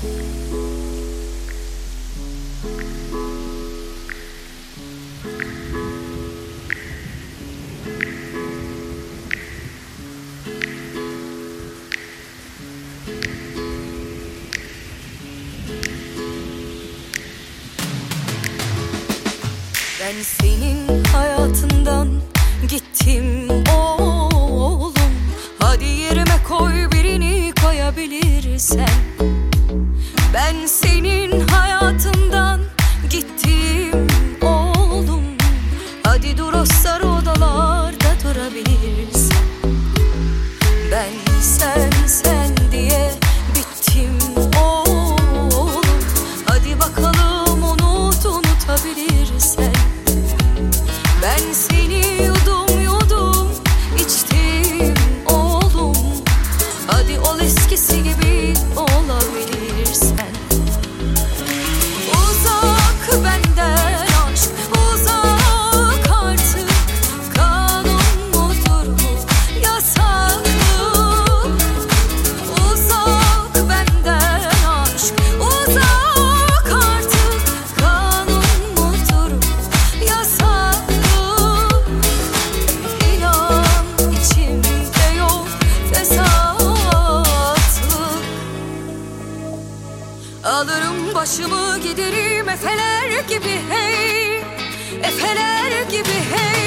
Ben senin hayatından gittim. eskisi gibi olabilir. Alırım başımı giderim efeler gibi hey. Efeler gibi hey.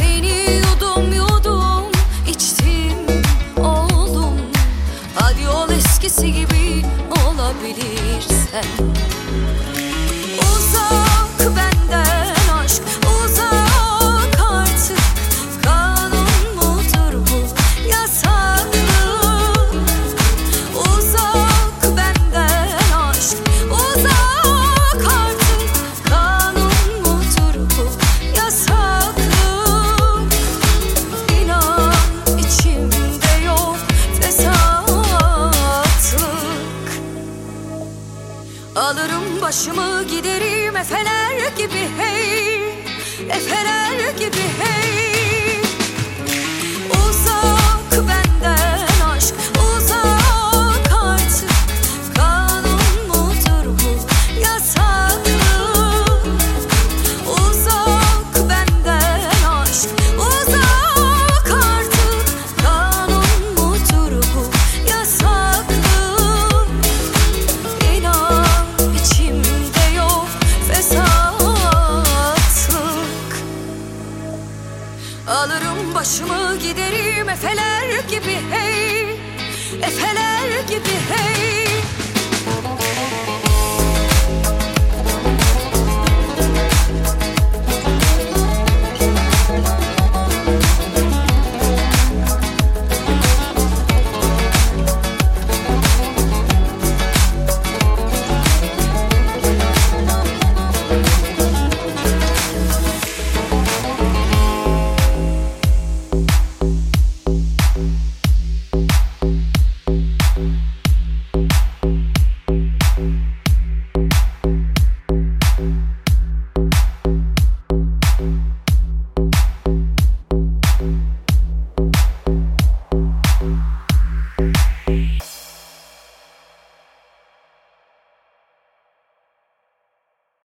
Seni yudum yudum içtim oğlum Hadi ol eskisi gibi olabilirsen. Efeler gibi hey. Efeler gibi hey. Alırım başımı giderim efeler gibi hey. Efeler gibi hey.